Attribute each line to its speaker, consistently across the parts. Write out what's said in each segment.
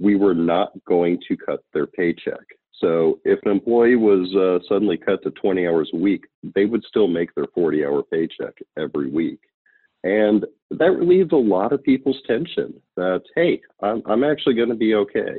Speaker 1: we were not going to cut their paycheck. So if an employee was uh, suddenly cut to 20 hours a week, they would still make their 40 hour paycheck every week. And that relieves a lot of people's tension that, hey, I'm, I'm actually going to be okay.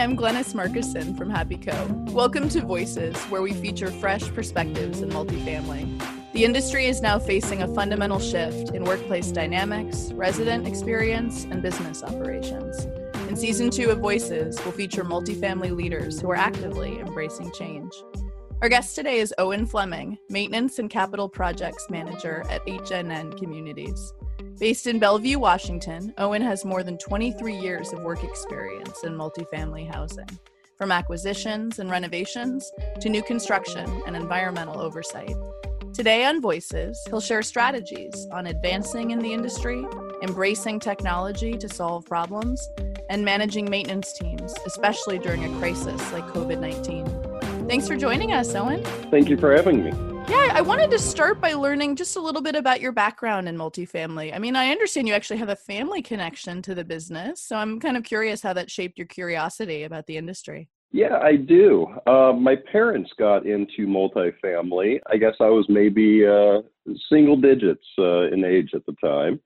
Speaker 2: I'm Glennis Markison from Happy Co. Welcome to Voices, where we feature fresh perspectives in multifamily. The industry is now facing a fundamental shift in workplace dynamics, resident experience, and business operations. In season two of Voices, we'll feature multifamily leaders who are actively embracing change. Our guest today is Owen Fleming, Maintenance and Capital Projects Manager at HNN Communities. Based in Bellevue, Washington, Owen has more than 23 years of work experience in multifamily housing, from acquisitions and renovations to new construction and environmental oversight. Today on Voices, he'll share strategies on advancing in the industry, embracing technology to solve problems, and managing maintenance teams, especially during a crisis like COVID 19. Thanks for joining us, Owen.
Speaker 1: Thank you for having me.
Speaker 2: Yeah, I wanted to start by learning just a little bit about your background in multifamily. I mean, I understand you actually have a family connection to the business, so I'm kind of curious how that shaped your curiosity about the industry.
Speaker 1: Yeah, I do. Uh, my parents got into multifamily. I guess I was maybe uh, single digits uh, in age at the time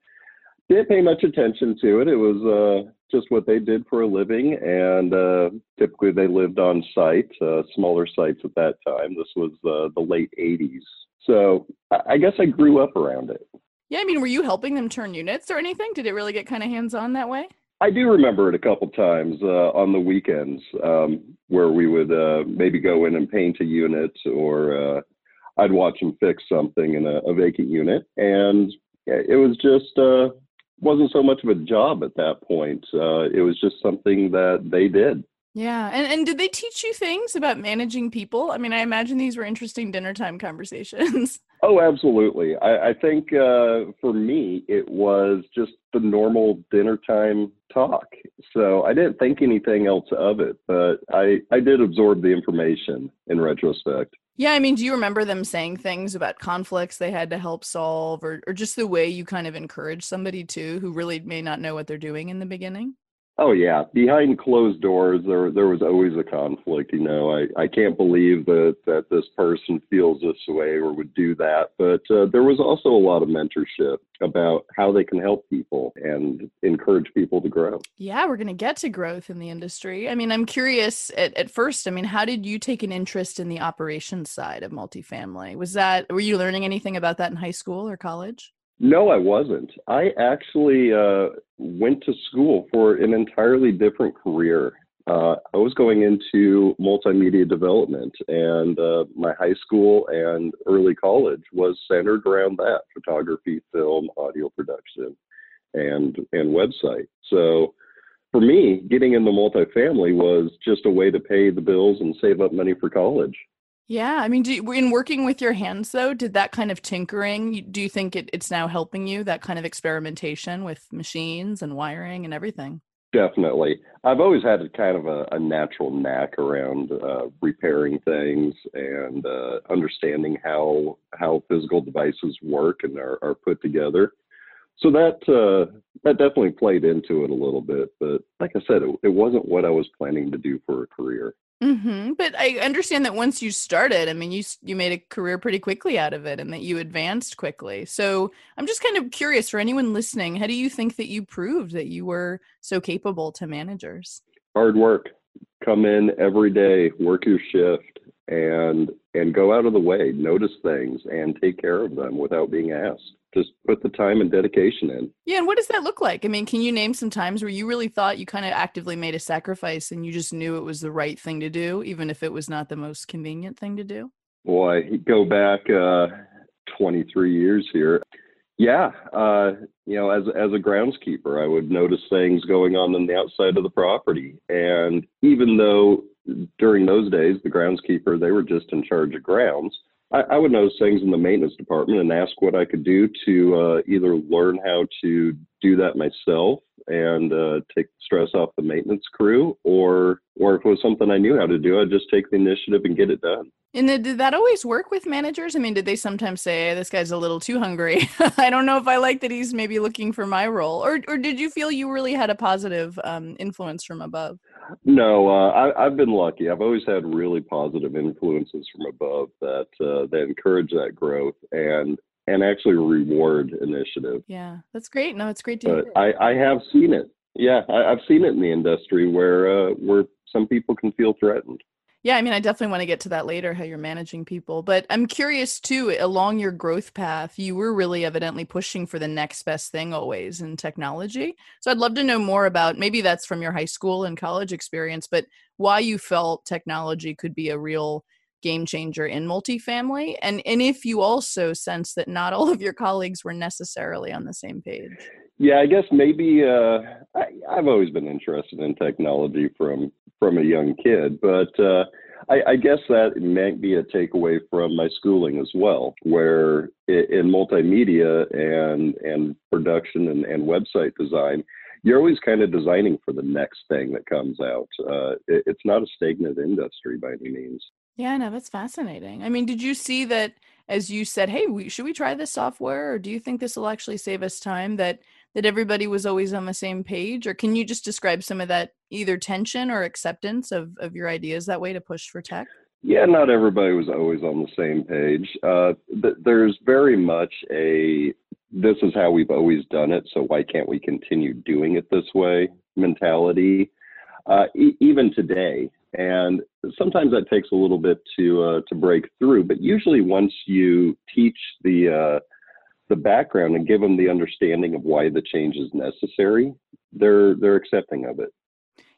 Speaker 1: didn't pay much attention to it. It was uh, just what they did for a living, and uh, typically they lived on site, uh, smaller sites at that time. This was uh, the late 80s. So I guess I grew up around it.
Speaker 2: Yeah, I mean, were you helping them turn units or anything? Did it really get kind of hands on that way?
Speaker 1: I do remember it a couple times uh, on the weekends um, where we would uh, maybe go in and paint a unit or uh, I'd watch them fix something in a, a vacant unit. And it was just uh, wasn't so much of a job at that point. Uh, it was just something that they did.
Speaker 2: Yeah. And, and did they teach you things about managing people? I mean, I imagine these were interesting dinner time conversations.
Speaker 1: Oh, absolutely. I, I think uh, for me, it was just the normal dinner time talk. So I didn't think anything else of it, but I, I did absorb the information in retrospect.
Speaker 2: Yeah, I mean, do you remember them saying things about conflicts they had to help solve or or just the way you kind of encourage somebody to who really may not know what they're doing in the beginning?
Speaker 1: Oh yeah, behind closed doors, there there was always a conflict. You know, I I can't believe that that this person feels this way or would do that. But uh, there was also a lot of mentorship about how they can help people and encourage people to grow.
Speaker 2: Yeah, we're to get to growth in the industry. I mean, I'm curious at, at first. I mean, how did you take an interest in the operations side of multifamily? Was that were you learning anything about that in high school or college?
Speaker 1: No, I wasn't. I actually uh, went to school for an entirely different career. Uh, I was going into multimedia development, and uh, my high school and early college was centered around that photography, film, audio production, and and website. So for me, getting into multifamily was just a way to pay the bills and save up money for college.
Speaker 2: Yeah, I mean, do in working with your hands, though, did that kind of tinkering? Do you think it, it's now helping you? That kind of experimentation with machines and wiring and everything.
Speaker 1: Definitely, I've always had a kind of a, a natural knack around uh, repairing things and uh, understanding how how physical devices work and are, are put together. So that uh, that definitely played into it a little bit. But like I said, it, it wasn't what I was planning to do for a career.
Speaker 2: Mm-hmm. But I understand that once you started, I mean, you you made a career pretty quickly out of it, and that you advanced quickly. So I'm just kind of curious for anyone listening, how do you think that you proved that you were so capable to managers?
Speaker 1: Hard work. Come in every day, work your shift, and and go out of the way, notice things, and take care of them without being asked just put the time and dedication in.
Speaker 2: Yeah, and what does that look like? I mean, can you name some times where you really thought you kind of actively made a sacrifice and you just knew it was the right thing to do, even if it was not the most convenient thing to do?
Speaker 1: Boy, go back uh, 23 years here. Yeah, uh, you know, as as a groundskeeper, I would notice things going on on the outside of the property, and even though during those days the groundskeeper they were just in charge of grounds I, I, would notice things in the maintenance department and ask what I could do to uh, either learn how to do that myself and uh, take stress off the maintenance crew, or or if it was something I knew how to do, I'd just take the initiative and get it done.
Speaker 2: And did that always work with managers? I mean, did they sometimes say, "This guy's a little too hungry. I don't know if I like that he's maybe looking for my role," or or did you feel you really had a positive um, influence from above?
Speaker 1: No, uh, I, have been lucky. I've always had really positive influences from above that uh, that encourage that growth and and actually reward initiative.
Speaker 2: Yeah, that's great. No, it's great to
Speaker 1: but hear. I, I have seen it. Yeah, I, have seen it in the industry where uh, where some people can feel threatened.
Speaker 2: Yeah, I mean, I definitely want to get to that later, how you're managing people. But I'm curious too, along your growth path, you were really evidently pushing for the next best thing always in technology. So I'd love to know more about maybe that's from your high school and college experience, but why you felt technology could be a real game changer in multifamily. And, and if you also sense that not all of your colleagues were necessarily on the same page.
Speaker 1: Yeah, I guess maybe uh, I, have always been interested in technology from from a young kid, but uh, I, I, guess that might be a takeaway from my schooling as well, where in multimedia and and production and, and website design, you're always kind of designing for the next thing that comes out. Uh, it, it's not a stagnant industry by any means.
Speaker 2: Yeah, no, that's fascinating. I mean, did you see that as you said, "Hey, we, should we try this software?" Or do you think this will actually save us time? That that everybody was always on the same page? Or can you just describe some of that either tension or acceptance of, of your ideas that way to push for tech?
Speaker 1: Yeah not everybody was always on the same page. Uh, th- there's very much a this is how we've always done it so why can't we continue doing it this way mentality. Uh, e- even today. And sometimes that takes a little bit to uh, to break through but usually once you teach the uh, the background and give them the understanding of why the change is necessary, they're they're accepting of it.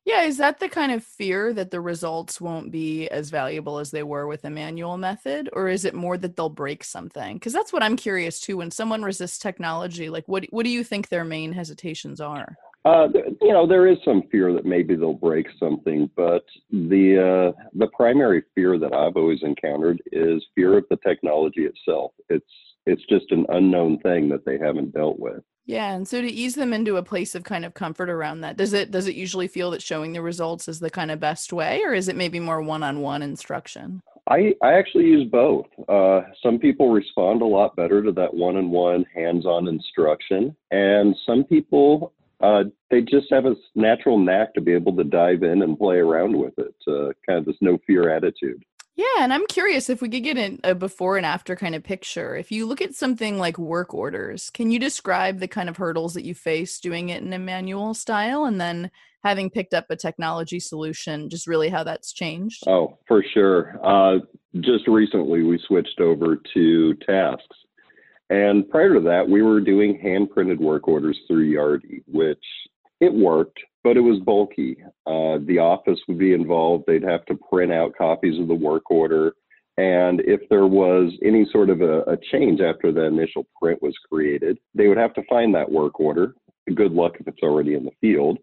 Speaker 2: Yeah, is that the kind of fear that the results won't be as valuable as they were with a manual method or is it more that they'll break something? Cuz that's what I'm curious too when someone resists technology, like what what do you think their main hesitations are?
Speaker 1: Uh, you know, there is some fear that maybe they'll break something, but the uh, the primary fear that I've always encountered is fear of the technology itself. It's it's just an unknown thing that they haven't dealt with.
Speaker 2: Yeah, and so to ease them into a place of kind of comfort around that, does it does it usually feel that showing the results is the kind of best way, or is it maybe more one-on-one instruction?
Speaker 1: I, I actually use both. Uh, some people respond a lot better to that one-on-one hands-on instruction, and some people uh, they just have a natural knack to be able to dive in and play around with it, uh, kind of this no fear attitude.
Speaker 2: Yeah, and I'm curious if we could get in a before and after kind of picture. If you look at something like work orders, can you describe the kind of hurdles that you face doing it in a manual style and then having picked up a technology solution, just really how that's changed?
Speaker 1: Oh, for sure. Uh, just recently, we switched over to tasks. And prior to that, we were doing hand printed work orders through Yardi, which it worked but it was bulky. Uh, the office would be involved. They'd have to print out copies of the work order. And if there was any sort of a, a, change after the initial print was created, they would have to find that work order. Good luck if it's already in the field.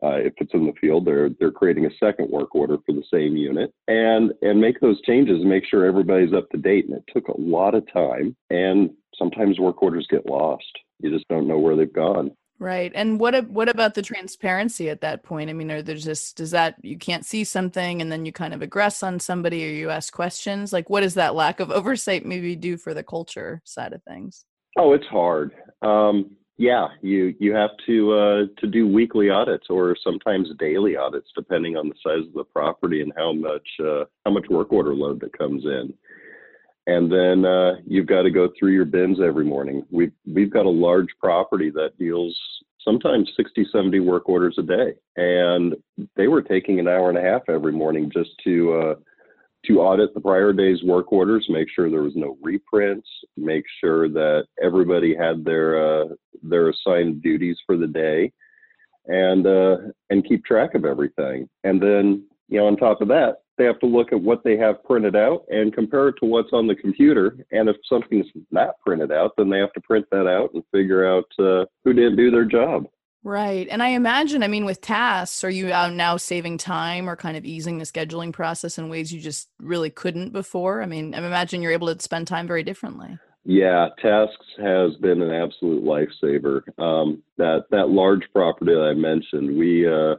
Speaker 1: Uh, if it's in the field, they're they're creating a second work order for the same unit and and make those changes and make sure everybody's up to date. And it took a lot of time. And sometimes work orders get lost. You just don't know where they've gone.
Speaker 2: Right. And what what about the transparency at that point? I mean, are there just does that you can't see something and then you kind of aggress on somebody or you ask questions? Like what does that lack of oversight maybe do for the culture side of things?
Speaker 1: Oh, it's hard. Um, yeah, you you have to uh, to do weekly audits or sometimes daily audits, depending on the size of the property and how much uh, how much work order load that comes in and then uh, you've got to go through your bins every morning. We've we've got a large property that deals sometimes 60, 70 work orders a day, and they were taking an hour and a half every morning just to uh, to audit the prior day's work orders, make sure there was no reprints, make sure that everybody had their uh, their assigned duties for the day, and uh, and keep track of everything. And then you know on top of that, they have to look at what they have printed out and compare it to what's on the computer. And if something's not printed out, then they have to print that out and figure out uh, who didn't do their job.
Speaker 2: Right. And I imagine, I mean, with tasks, are you now saving time or kind of easing the scheduling process in ways you just really couldn't before? I mean, I imagine you're able to spend time very differently.
Speaker 1: Yeah, tasks has been an absolute lifesaver. Um, that that large property that I mentioned, we uh,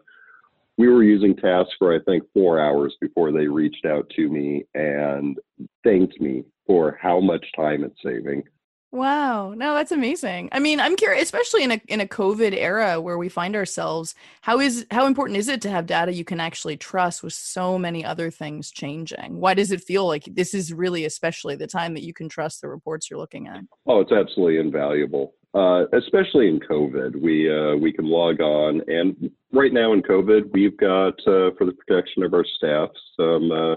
Speaker 1: we were using tasks for I think four hours before they reached out to me and thanked me for how much time it's saving.
Speaker 2: Wow. No, that's amazing. I mean, I'm curious, especially in a in a COVID era where we find ourselves, how is how important is it to have data you can actually trust with so many other things changing? Why does it feel like this is really especially the time that you can trust the reports you're looking at?
Speaker 1: Oh, it's absolutely invaluable. Uh, especially in COVID, we uh, we can log on, and right now in COVID, we've got uh, for the protection of our staff some uh,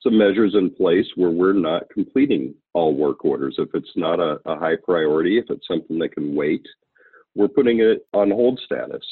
Speaker 1: some measures in place where we're not completing all work orders. If it's not a, a high priority, if it's something that can wait, we're putting it on hold status.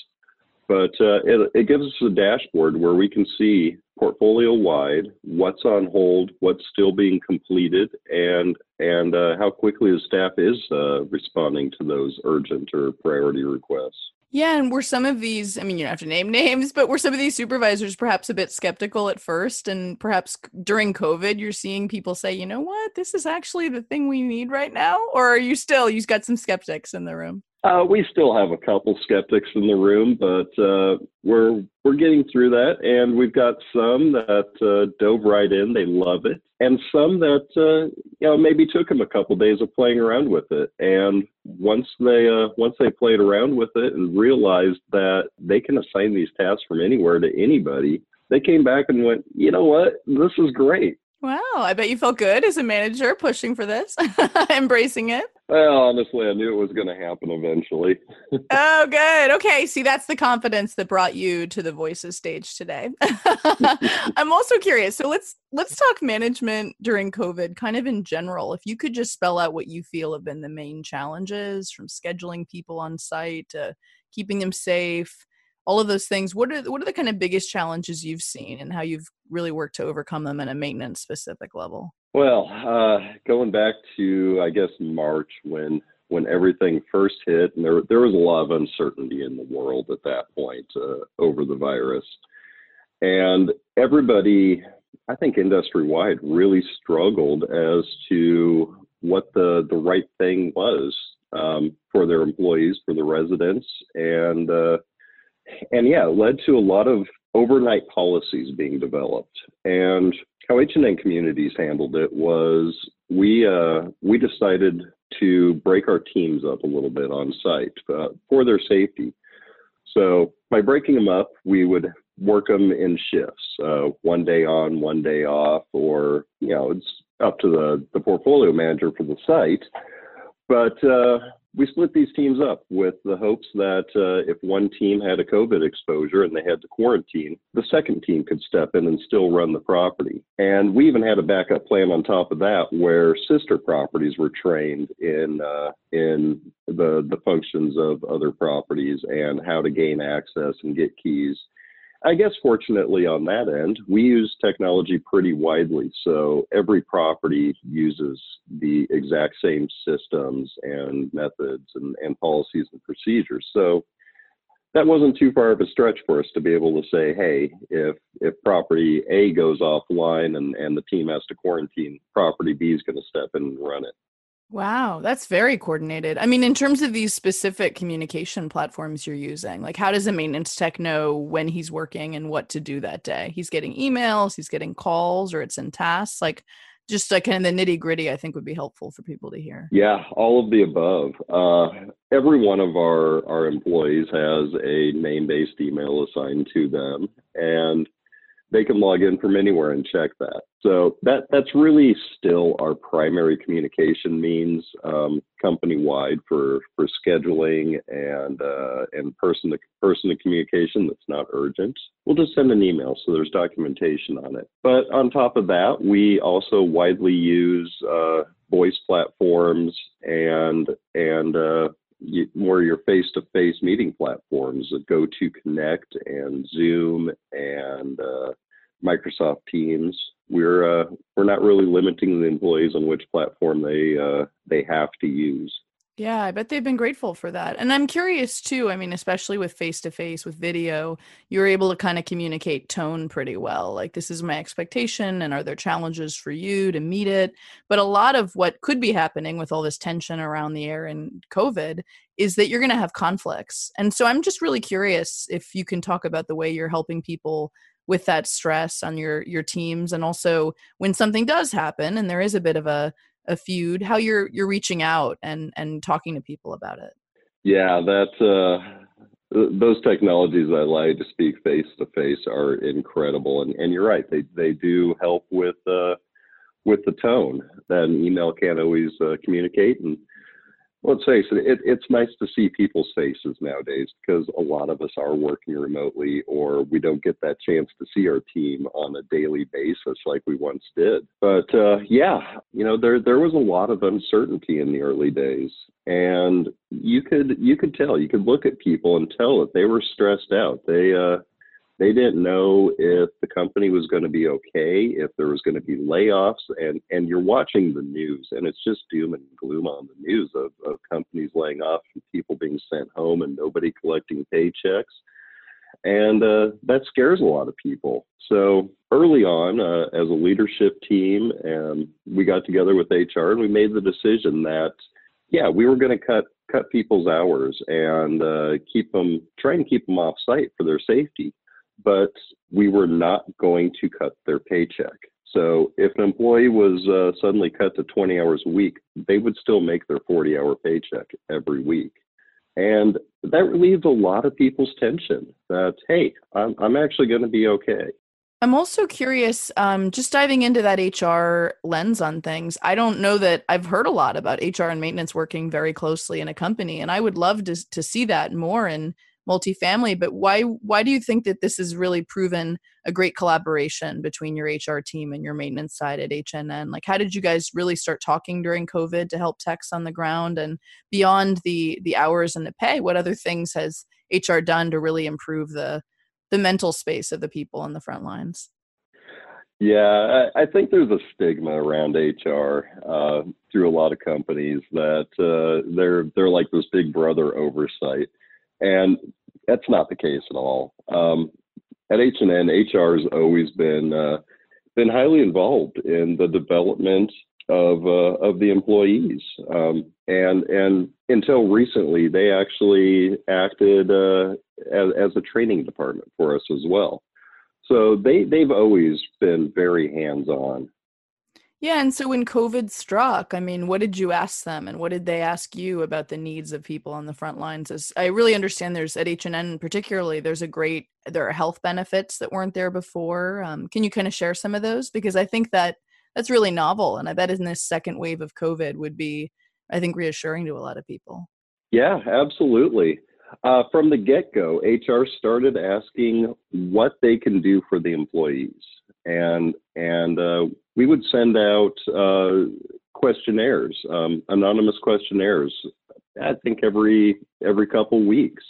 Speaker 1: But uh, it, it gives us a dashboard where we can see portfolio wide what's on hold, what's still being completed, and and uh, how quickly the staff is uh, responding to those urgent or priority requests.
Speaker 2: Yeah, and were some of these, I mean, you don't have to name names, but were some of these supervisors perhaps a bit skeptical at first? And perhaps during COVID, you're seeing people say, you know what, this is actually the thing we need right now? Or are you still, you've got some skeptics in the room?
Speaker 1: Uh, we still have a couple skeptics in the room, but uh, we're we're getting through that, and we've got some that uh, dove right in. They love it, and some that uh, you know maybe took them a couple days of playing around with it. And once they uh, once they played around with it and realized that they can assign these tasks from anywhere to anybody, they came back and went, you know what, this is great.
Speaker 2: Wow, I bet you felt good as a manager pushing for this, embracing it.
Speaker 1: Well, honestly, I knew it was going to happen eventually.
Speaker 2: oh, good. Okay, see, that's the confidence that brought you to the Voices stage today. I'm also curious. So let's let's talk management during COVID, kind of in general. If you could just spell out what you feel have been the main challenges, from scheduling people on site to keeping them safe, all of those things what are what are the kind of biggest challenges you've seen and how you've really worked to overcome them at a maintenance specific level?
Speaker 1: Well uh, going back to i guess march when when everything first hit and there there was a lot of uncertainty in the world at that point uh, over the virus. And everybody i think industry wide really struggled as to what the the right thing was um, for their employees for the residents. And uh, and yeah, it led to a lot of overnight policies being developed. And how HNN Communities handled it was we uh, we decided to break our teams up a little bit on site uh, for their safety. So by breaking them up, we would work them in shifts, uh, one day on, one day off, or you know, it's up to the the portfolio manager for the site. But uh, we split these teams up with the hopes that uh, if one team had a COVID exposure and they had to quarantine, the second team could step in and still run the property. And we even had a backup plan on top of that, where sister properties were trained in uh, in the the functions of other properties and how to gain access and get keys I guess fortunately on that end, we use technology pretty widely. So every property uses the exact same systems and methods and, and policies and procedures. So that wasn't too far of a stretch for us to be able to say, hey, if if property A goes offline and, and the team has to quarantine, property B is going to step in and run it.
Speaker 2: Wow, that's very coordinated. I mean, in terms of these specific communication platforms you're using, like how does a maintenance tech know when he's working and what to do that day? He's getting emails, he's getting calls, or it's in tasks. Like just like kind of the nitty gritty, I think would be helpful for people to hear.
Speaker 1: Yeah, all of the above. Uh, every one of our our employees has a name based email assigned to them, and they can log in from anywhere and check that. So that that's really still our primary communication means um, company wide for for scheduling and uh, and person to person to communication that's not urgent. We'll just send an email so there's documentation on it. But on top of that, we also widely use uh, voice platforms and and uh, more your face-to-face meeting platforms, go to connect and Zoom and uh, Microsoft Teams. We're uh, we're not really limiting the employees on which platform they uh, they have to use.
Speaker 2: Yeah, I bet they've been grateful for that. And I'm curious too. I mean, especially with face to face with video, you're able to kind of communicate tone pretty well. Like, this is my expectation, and are there challenges for you to meet it? But a lot of what could be happening with all this tension around the air and COVID is that you're going to have conflicts. And so I'm just really curious if you can talk about the way you're helping people with that stress on your your teams and also when something does happen and there is a bit of a a feud how you're you're reaching out and and talking to people about it.
Speaker 1: Yeah that's uh those technologies that allow you to speak face to face are incredible and and you're right they they do help with uh with the tone that an email can't always uh, communicate and let's face it, it, it's nice to see people's faces nowadays because a lot of us are working remotely or we don't get that chance to see our team on a daily basis like we once did. But uh, yeah, you know, there there was a lot of uncertainty in the early days, and you could you could tell, you could look at people and tell that they were stressed out. They uh, they didn't know if the company was going to be okay, if there was going to be layoffs, and and you're watching the news, and it's just doom and gloom on the news of, of companies laying off and people being sent home and nobody collecting paychecks, and uh, that scares a lot of people. So early on, uh, as a leadership team, and we got together with HR and we made the decision that yeah, we were going to cut cut people's hours and uh, keep them try and keep them off site for their safety but we were not going to cut their paycheck. So if an employee was uh, suddenly cut to 20 hours a week, they would still make their 40 hour paycheck every week. And that relieved a lot of people's tension that, hey, I'm, I'm actually going to be okay.
Speaker 2: I'm also curious, um, just diving into that HR lens on things. I don't know that I've heard a lot about HR and maintenance working very closely in a company, and I would love to to see that more in multifamily but why why do you think that this has really proven a great collaboration between your hr team and your maintenance side at hnn like how did you guys really start talking during covid to help techs on the ground? And beyond the the hours and the pay what other things has hr done to really improve the the mental space of the people on the front lines?
Speaker 1: Yeah, I, think there's a stigma around HR uh, through a lot of companies that uh, they're they're like this big brother oversight, and that's not the case at all. Um, at HNN, HR has always been uh, been highly involved in the development of uh, of the employees, um, and and until recently, they actually acted uh, as, as a training department for us as well. So they they've always been very hands on
Speaker 2: yeah, and so when COVID struck, I mean, what did you ask them, and what did they ask you about the needs of people on the front lines? As I really understand, there's at HNN particularly, there's a great there are health benefits that weren't there before. Um, can you kind of share some of those? Because I think that that's really novel, and I bet in this second wave of COVID would be, I think, reassuring to a lot of people.
Speaker 1: Yeah, absolutely. Uh, from the get go, HR started asking what they can do for the employees and and uh, we would send out uh, questionnaires, um, anonymous questionnaires. I think every every couple weeks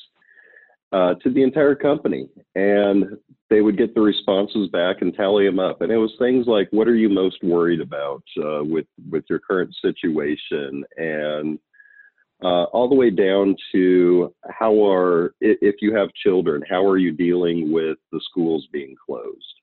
Speaker 1: uh, to the entire company, and they would get the responses back and tally them up. And it was things like, "What are you most worried about uh, with with your current situation?" and uh, all the way down to how are if you have children, how are you dealing with the schools being closed?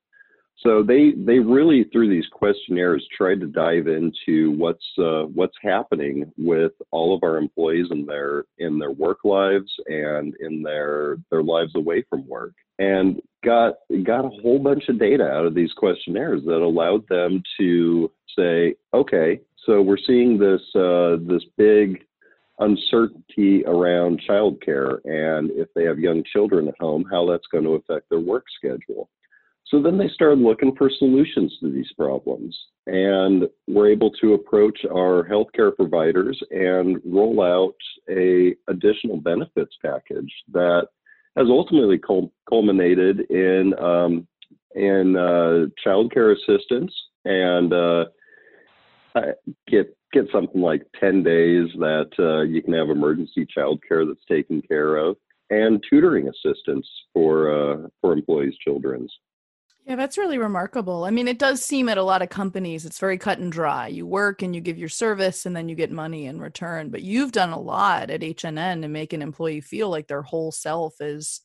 Speaker 1: So they they really through these questionnaires tried to dive into what's uh, what's happening with all of our employees in their in their work lives and in their their lives away from work, and got got a whole bunch of data out of these questionnaires that allowed them to say, okay, so we're seeing this uh, this big uncertainty around childcare and if they have young children at home, how that's going to affect their work schedule. So then they started looking for solutions to these problems and were able to approach our healthcare providers and roll out a additional benefits package that has ultimately culminated in um, in uh, childcare assistance and uh, get get something like 10 days that uh, you can have emergency childcare that's taken care of and tutoring assistance for uh, for employees' children's.
Speaker 2: Yeah, that's really remarkable. I mean, it does seem at a lot of companies it's very cut and dry. You work and you give your service and then you get money in return. But you've done a lot at HNN to make an employee feel like their whole self is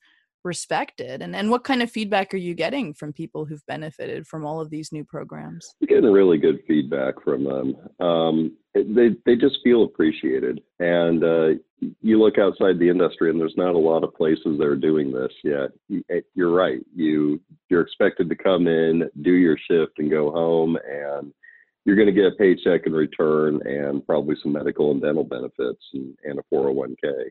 Speaker 2: respected and and what kind of feedback are you getting from people who've benefited from all of these new programs?
Speaker 1: We're getting really good feedback from them. Um, they they just feel appreciated and uh, you look outside the industry and there's not a lot of places that are doing this yet. Eh, you're right. You you're expected to come in do your shift and go home and you're going to get a paycheck in return and probably some medical and dental benefits and, and a 401k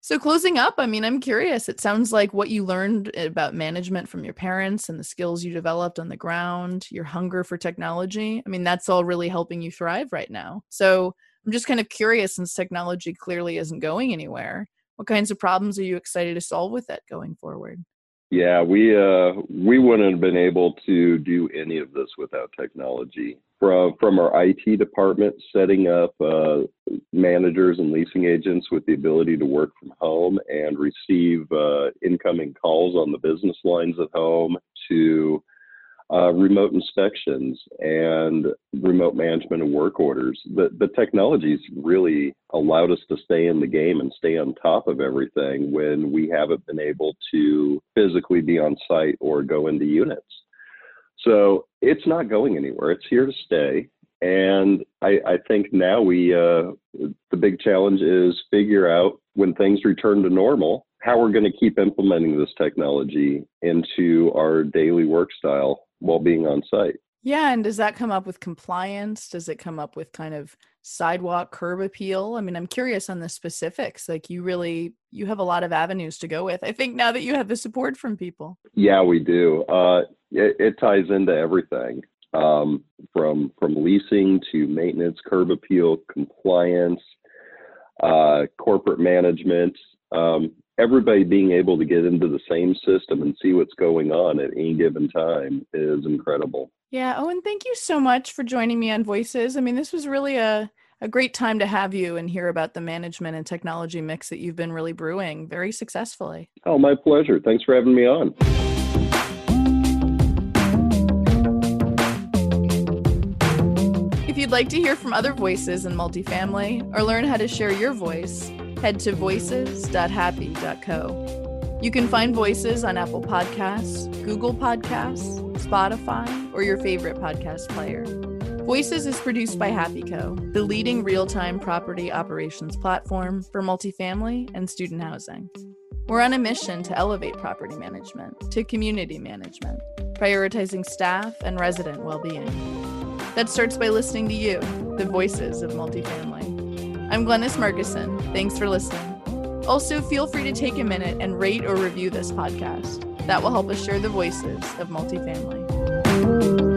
Speaker 2: so, closing up, I mean, I'm curious. It sounds like what you learned about management from your parents and the skills you developed on the ground, your hunger for technology. I mean, that's all really helping you thrive right now. So, I'm just kind of curious since technology clearly isn't going anywhere. What kinds of problems are you excited to solve with it going forward?
Speaker 1: Yeah, we uh, we wouldn't have been able to do any of this without technology. From from our IT department, setting up uh, managers and leasing agents with the ability to work from home and receive uh, incoming calls on the business lines at home, to uh, remote inspections and remote management of work orders. The, the technology's really allowed us to stay in the game and stay on top of everything when we haven't been able to physically be on site or go into units. So it's not going anywhere. It's here to stay. And I, I think now we, uh, the big challenge is figure out when things return to normal, how we're going to keep implementing this technology into our daily work style while being on site.
Speaker 2: Yeah, and does that come up with compliance? Does it come up with kind of sidewalk curb appeal? I mean, I'm curious on the specifics. Like you really you have a lot of avenues to go with. I think now that you have the support from people.
Speaker 1: Yeah, we do. Uh, it, it ties into everything. Um, from from leasing to maintenance, curb appeal, compliance, uh, corporate management. Um, everybody being able to get into the same system and see what's going on at any given time is incredible.
Speaker 2: Yeah. Oh, Owen, thank you so much for joining me on Voices. I mean, this was really a, a great time to have you and hear about the management and technology mix that you've been really brewing very successfully.
Speaker 1: Oh, my pleasure. Thanks for having me on.
Speaker 2: If you'd like to hear from other voices in multifamily or learn how to share your voice, head to voices.happy.co. You can find voices on Apple Podcasts, Google Podcasts, Spotify, or your favorite podcast player. Voices is produced by HappyCo, the leading real time property operations platform for multifamily and student housing. We're on a mission to elevate property management to community management, prioritizing staff and resident well being. That starts by listening to you, the voices of multifamily. I'm Glennis Markison. Thanks for listening. Also, feel free to take a minute and rate or review this podcast. That will help us share the voices of multifamily.